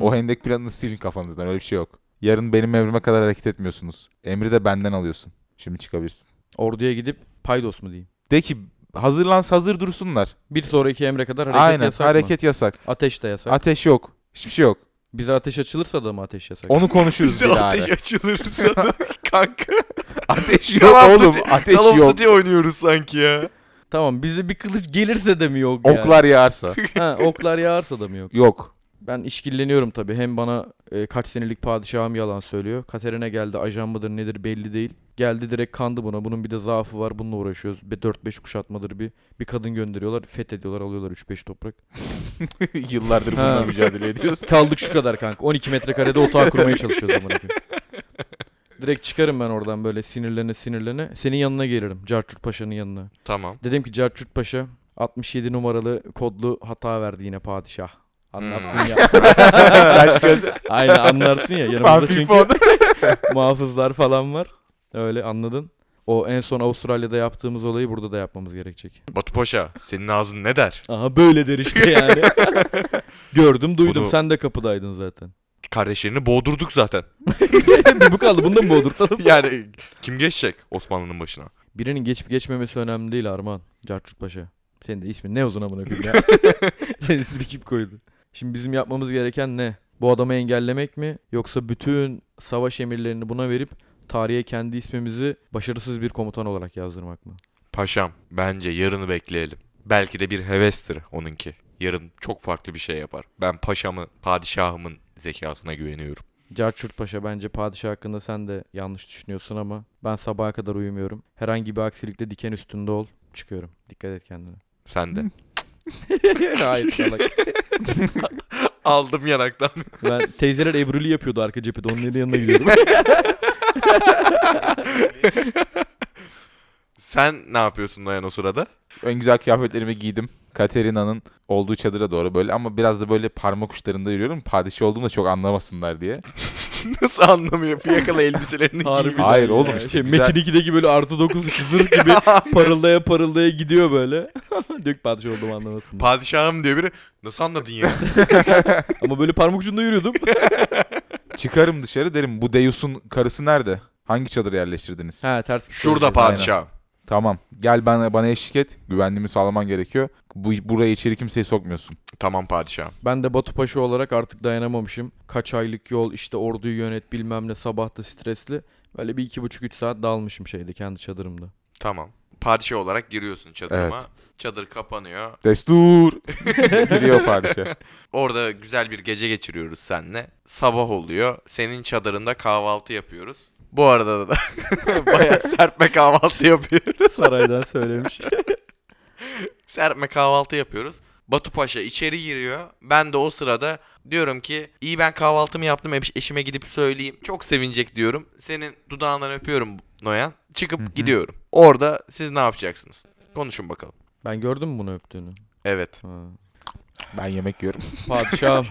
Speaker 2: O hendek planını silin kafanızdan öyle bir şey yok. Yarın benim emrime kadar hareket etmiyorsunuz. Emri de benden alıyorsun. Şimdi çıkabilirsin.
Speaker 3: Orduya gidip paydos mu diyeyim.
Speaker 2: De ki hazırlan hazır dursunlar.
Speaker 3: Bir sonraki emre kadar hareket
Speaker 2: Aynen
Speaker 3: yasak mı?
Speaker 2: hareket yasak.
Speaker 3: Ateş de yasak.
Speaker 2: Ateş yok. Hiçbir şey yok.
Speaker 3: Bize ateş açılırsa da mı ateş yasak?
Speaker 2: Onu konuşuruz
Speaker 1: Bize
Speaker 2: bir daha.
Speaker 1: ateş açılırsa da kanka.
Speaker 2: Ateş
Speaker 1: Call
Speaker 2: yok
Speaker 1: of
Speaker 2: oğlum.
Speaker 1: Duty-
Speaker 2: Ateş
Speaker 1: Call of
Speaker 2: yok.
Speaker 1: Duty oynuyoruz sanki ya.
Speaker 3: Tamam bize bir kılıç gelirse de mi yok yani?
Speaker 2: Oklar yağarsa.
Speaker 3: Ha, oklar yağarsa da mı yok?
Speaker 2: Yok.
Speaker 3: Ben işkilleniyorum tabii. Hem bana e, kaç senelik padişahım yalan söylüyor. Katerina geldi ajan mıdır nedir belli değil. Geldi direkt kandı buna. Bunun bir de zaafı var. Bununla uğraşıyoruz. Bir 4-5 kuşatmadır bir. Bir kadın gönderiyorlar. Fethediyorlar alıyorlar 3-5 toprak.
Speaker 2: Yıllardır bununla mücadele ediyoruz.
Speaker 3: Kaldık şu kadar kanka. 12 metrekarede otağı kurmaya çalışıyoruz amına koyayım. Direkt çıkarım ben oradan böyle sinirlene sinirlene. Senin yanına gelirim. Carçurt Paşa'nın yanına.
Speaker 1: Tamam.
Speaker 3: Dedim ki Carçurt Paşa 67 numaralı kodlu hata verdi yine padişah. Anlarsın
Speaker 1: Hmm.
Speaker 3: ya.
Speaker 2: Kaş göz.
Speaker 3: Aynen anlarsın ya. Yanımızda çünkü muhafızlar falan var. Öyle anladın. O en son Avustralya'da yaptığımız olayı burada da yapmamız gerekecek.
Speaker 1: Batu Paşa senin ağzın ne der?
Speaker 3: Aha böyle der işte yani. Gördüm duydum.
Speaker 1: Bunu-
Speaker 3: Sen de kapıdaydın zaten.
Speaker 1: Kardeşlerini boğdurduk zaten.
Speaker 3: bir bu kaldı. Bunu da mı boğdurtalım?
Speaker 1: Yani kim geçecek Osmanlı'nın başına?
Speaker 3: Birinin geçip geçmemesi önemli değil Arman. Carçurt Paşa. Senin de ismin ne uzun amına koyayım ya. Senin ismini kim koydu? Şimdi bizim yapmamız gereken ne? Bu adamı engellemek mi? Yoksa bütün savaş emirlerini buna verip tarihe kendi ismimizi başarısız bir komutan olarak yazdırmak mı?
Speaker 1: Paşam bence yarını bekleyelim. Belki de bir hevestir onunki. Yarın çok farklı bir şey yapar. Ben paşamı, padişahımın zekasına güveniyorum.
Speaker 3: Carçurt Paşa bence padişah hakkında sen de yanlış düşünüyorsun ama ben sabaha kadar uyumuyorum. Herhangi bir aksilikte diken üstünde ol. Çıkıyorum. Dikkat et kendine.
Speaker 1: Sen de.
Speaker 3: Hayır salak.
Speaker 1: Aldım yanaktan.
Speaker 3: Ben teyzeler Ebruli yapıyordu arka cephede. Onun yanına gidiyordum.
Speaker 1: Sen ne yapıyorsun Noyan o sırada?
Speaker 2: En güzel kıyafetlerimi giydim. Katerina'nın olduğu çadıra doğru böyle ama biraz da böyle parmak uçlarında yürüyorum. Padişah olduğumu da çok anlamasınlar diye.
Speaker 1: Nasıl anlamıyor? Fiyakalı elbiselerini
Speaker 3: Harbi
Speaker 1: giymiş.
Speaker 2: Hayır oğlum işte
Speaker 3: Şey,
Speaker 2: güzel-
Speaker 3: Metin 2'deki böyle artı 9 zırh gibi parıldaya parıldaya gidiyor böyle. Dök padişah olduğumu anlamasın.
Speaker 1: Padişahım diyor biri. Nasıl anladın ya?
Speaker 3: Ama böyle parmak ucunda yürüyordum.
Speaker 2: Çıkarım dışarı derim bu Deus'un karısı nerede? Hangi çadıra yerleştirdiniz?
Speaker 3: ha ters.
Speaker 1: Şurada padişahım.
Speaker 2: Tamam. Gel bana bana eşlik et. Güvenliğimi sağlaman gerekiyor. Bu buraya içeri kimseyi sokmuyorsun.
Speaker 1: Tamam padişahım.
Speaker 3: Ben de Batu Paşa olarak artık dayanamamışım. Kaç aylık yol işte orduyu yönet bilmem ne sabah da stresli. Böyle bir iki buçuk üç saat dalmışım şeyde kendi çadırımda.
Speaker 1: Tamam. Padişah olarak giriyorsun çadırıma.
Speaker 2: Evet.
Speaker 1: Çadır kapanıyor.
Speaker 2: Destur. Giriyor padişah.
Speaker 1: Orada güzel bir gece geçiriyoruz seninle. Sabah oluyor. Senin çadırında kahvaltı yapıyoruz. Bu arada da bayağı serpme kahvaltı yapıyoruz.
Speaker 3: Saraydan söylemiş.
Speaker 1: Serpme kahvaltı yapıyoruz. Batu Paşa içeri giriyor. Ben de o sırada diyorum ki iyi ben kahvaltımı yaptım eş- eşime gidip söyleyeyim. Çok sevinecek diyorum. Senin dudağından öpüyorum Noyan. Çıkıp gidiyorum. Orada siz ne yapacaksınız? Konuşun bakalım.
Speaker 3: ben gördüm mü bunu öptüğünü?
Speaker 1: Evet.
Speaker 3: Ha.
Speaker 2: Ben yemek yiyorum.
Speaker 3: Padişahım.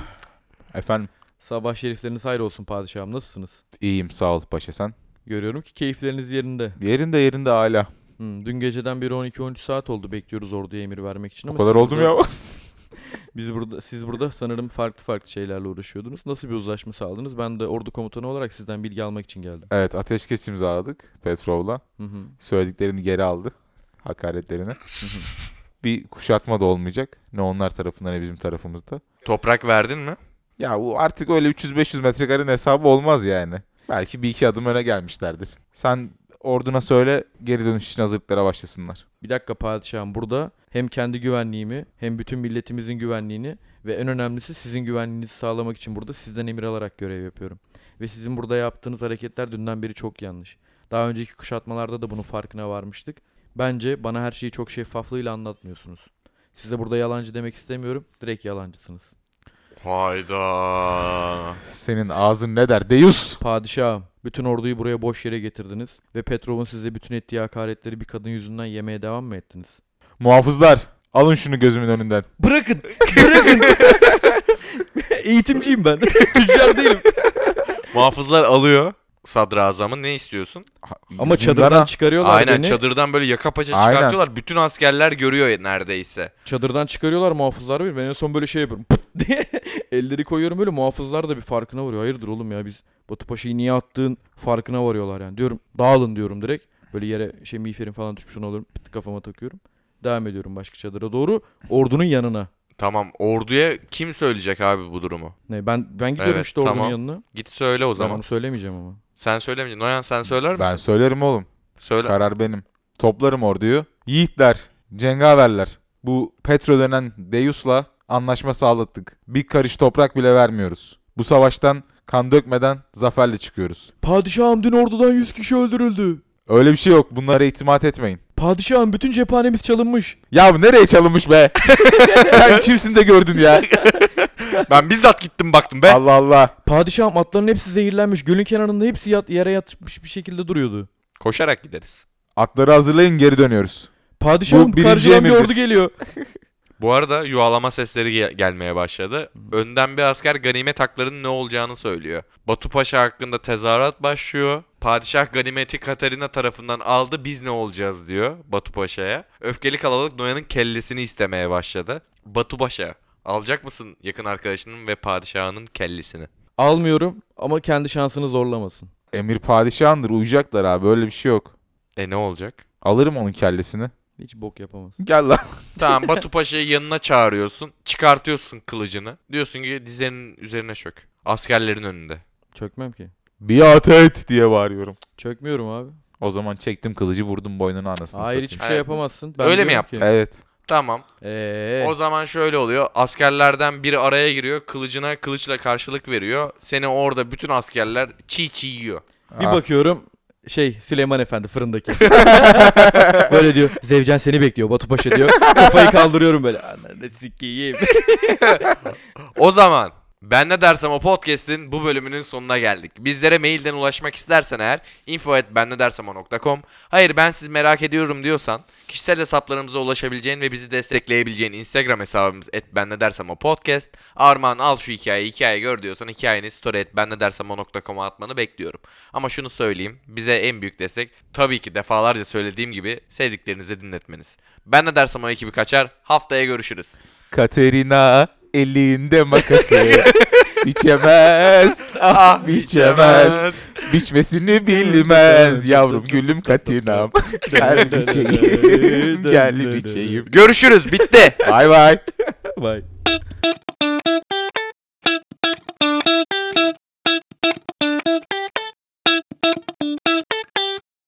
Speaker 2: Efendim
Speaker 3: Sabah şerifleriniz hayır olsun padişahım. Nasılsınız?
Speaker 2: iyiyim sağ ol paşa sen.
Speaker 3: Görüyorum ki keyifleriniz yerinde.
Speaker 2: Yerinde yerinde hala.
Speaker 3: Hmm, dün geceden beri 12-13 saat oldu bekliyoruz orduya emir vermek için
Speaker 2: O
Speaker 3: ama
Speaker 2: kadar
Speaker 3: siz
Speaker 2: oldu mu
Speaker 3: burada-
Speaker 2: ya?
Speaker 3: Biz burada siz burada sanırım farklı farklı şeylerle uğraşıyordunuz. Nasıl bir uzlaşma sağladınız? Ben de ordu komutanı olarak sizden bilgi almak için geldim.
Speaker 2: evet ateşkes imzaladık Petrov'la.
Speaker 3: Hı hı.
Speaker 2: Söylediklerini geri aldı. Hakaretlerini. bir kuşatma da olmayacak. Ne onlar tarafından ne bizim tarafımızda.
Speaker 1: Toprak verdin mi?
Speaker 2: Ya bu artık öyle 300-500 metrekarenin hesabı olmaz yani. Belki bir iki adım öne gelmişlerdir. Sen orduna söyle geri dönüş için hazırlıklara başlasınlar.
Speaker 3: Bir dakika padişahım burada hem kendi güvenliğimi hem bütün milletimizin güvenliğini ve en önemlisi sizin güvenliğinizi sağlamak için burada sizden emir alarak görev yapıyorum. Ve sizin burada yaptığınız hareketler dünden beri çok yanlış. Daha önceki kuşatmalarda da bunun farkına varmıştık. Bence bana her şeyi çok şeffaflığıyla anlatmıyorsunuz. Size burada yalancı demek istemiyorum. Direkt yalancısınız.
Speaker 1: Hayda.
Speaker 2: Senin ağzın ne der? Deus.
Speaker 3: Padişahım, bütün orduyu buraya boş yere getirdiniz ve Petrov'un size bütün ettiği hakaretleri bir kadın yüzünden yemeye devam mı ettiniz?
Speaker 2: Muhafızlar. Alın şunu gözümün önünden.
Speaker 3: Bırakın! Bırakın! Eğitimciyim ben. Tüccar değilim.
Speaker 1: Muhafızlar alıyor sadrazamı ne istiyorsun?
Speaker 3: Ama
Speaker 2: Zindana.
Speaker 3: çadırdan çıkarıyorlar
Speaker 1: Aynen
Speaker 3: beni.
Speaker 1: çadırdan böyle yaka paça
Speaker 2: Aynen.
Speaker 1: çıkartıyorlar. Bütün askerler görüyor neredeyse.
Speaker 3: Çadırdan çıkarıyorlar muhafızlar bir. Ben en son böyle şey yapıyorum. Pıt diye elleri koyuyorum böyle muhafızlar da bir farkına varıyor. Hayırdır oğlum ya biz Batu Paşa'yı niye attığın farkına varıyorlar yani. Diyorum dağılın diyorum direkt. Böyle yere şey miğferin falan düşmüş ona alıyorum. Pıt kafama takıyorum. Devam ediyorum başka çadıra doğru. Ordunun yanına.
Speaker 1: Tamam orduya kim söyleyecek abi bu durumu?
Speaker 3: Ne ben ben gidiyorum
Speaker 1: Evet,
Speaker 3: işte ordunun
Speaker 1: tamam.
Speaker 3: yanına.
Speaker 1: Git söyle o
Speaker 3: Ben
Speaker 1: zaman.
Speaker 3: onu söylemeyeceğim ama.
Speaker 1: Sen söylemeyeceksin. Noyan sen söyler misin?
Speaker 2: Ben söylerim oğlum.
Speaker 1: Söyle.
Speaker 2: Karar benim. Toplarım orduyu. Yiğitler, cengaverler. Bu Petro denen Deus'la anlaşma sağlattık. Bir karış toprak bile vermiyoruz. Bu savaştan kan dökmeden zaferle çıkıyoruz.
Speaker 3: Padişahım dün ordudan 100 kişi öldürüldü.
Speaker 2: Öyle bir şey yok. Bunlara itimat etmeyin.
Speaker 3: Padişahım bütün cephanemiz çalınmış.
Speaker 2: Ya bu nereye çalınmış be? Sen kimsin de gördün ya?
Speaker 1: ben bizzat gittim baktım be.
Speaker 2: Allah Allah.
Speaker 3: Padişahım atların hepsi zehirlenmiş. Gölün kenarında hepsi yat, yere yatmış bir şekilde duruyordu.
Speaker 1: Koşarak gideriz.
Speaker 2: Atları hazırlayın geri dönüyoruz.
Speaker 3: Padişahım
Speaker 2: Bu birinci
Speaker 3: karşıdan bir
Speaker 2: emirdir.
Speaker 3: ordu geliyor.
Speaker 1: Bu arada yuvalama sesleri ge- gelmeye başladı. Önden bir asker ganimet haklarının ne olacağını söylüyor. Batu Paşa hakkında tezahürat başlıyor. Padişah ganimeti Katarina tarafından aldı biz ne olacağız diyor Batu Paşa'ya. Öfkeli kalabalık Noyan'ın kellesini istemeye başladı. Batu Paşa alacak mısın yakın arkadaşının ve padişahının kellesini?
Speaker 3: Almıyorum ama kendi şansını zorlamasın.
Speaker 2: Emir padişahındır. Uyacaklar abi. Öyle bir şey yok.
Speaker 1: E ne olacak?
Speaker 2: Alırım onun kellesini.
Speaker 3: Hiç bok yapamaz.
Speaker 2: Gel lan.
Speaker 1: Tamam Batu Paşa'yı yanına çağırıyorsun. Çıkartıyorsun kılıcını. Diyorsun ki dizlerinin üzerine çök. Askerlerin önünde.
Speaker 3: Çökmem ki.
Speaker 2: Biat et diye bağırıyorum.
Speaker 3: Çökmüyorum abi.
Speaker 2: O zaman çektim kılıcı vurdum boynuna anasını
Speaker 3: Hayır
Speaker 2: satayım.
Speaker 3: hiçbir şey
Speaker 1: Evet.
Speaker 3: yapamazsın. Ben
Speaker 1: Öyle mi
Speaker 3: diyorum
Speaker 1: yaptın?
Speaker 3: ki-
Speaker 2: Evet.
Speaker 1: Tamam.
Speaker 3: Eee.
Speaker 1: O zaman şöyle oluyor. Askerlerden biri araya giriyor. Kılıcına kılıçla karşılık veriyor. Seni orada bütün askerler çiğ çiğ yiyor.
Speaker 3: Bir
Speaker 2: Ah.
Speaker 3: bakıyorum şey Süleyman Efendi fırındaki. böyle diyor. Zevcen seni bekliyor Batu Paşa diyor. Kafayı kaldırıyorum böyle. Ananı sikeyim.
Speaker 1: O zaman ben ne dersem o podcast'in bu bölümünün sonuna geldik. Bizlere mailden ulaşmak istersen eğer info@bennedersemo.com Hayır ben siz merak ediyorum diyorsan kişisel hesaplarımıza ulaşabileceğin ve bizi destekleyebileceğin Instagram hesabımız @bennedersemo podcast. Armağan al şu hikayeyi hikaye gör diyorsan hikayeni story@bennedersemo.com'a atmanı bekliyorum. Ama şunu söyleyeyim bize en büyük destek tabii ki defalarca söylediğim gibi sevdiklerinizi dinletmeniz. Ben ne dersem o ekibi kaçar haftaya görüşürüz.
Speaker 2: Katerina elinde makası. biçemez. Ah biçemez. Biçmesini bilmez. Yavrum gülüm katinam. Gel biçeyim. Gel biçeyim.
Speaker 1: Görüşürüz bitti.
Speaker 2: Bay bay.
Speaker 3: Bye.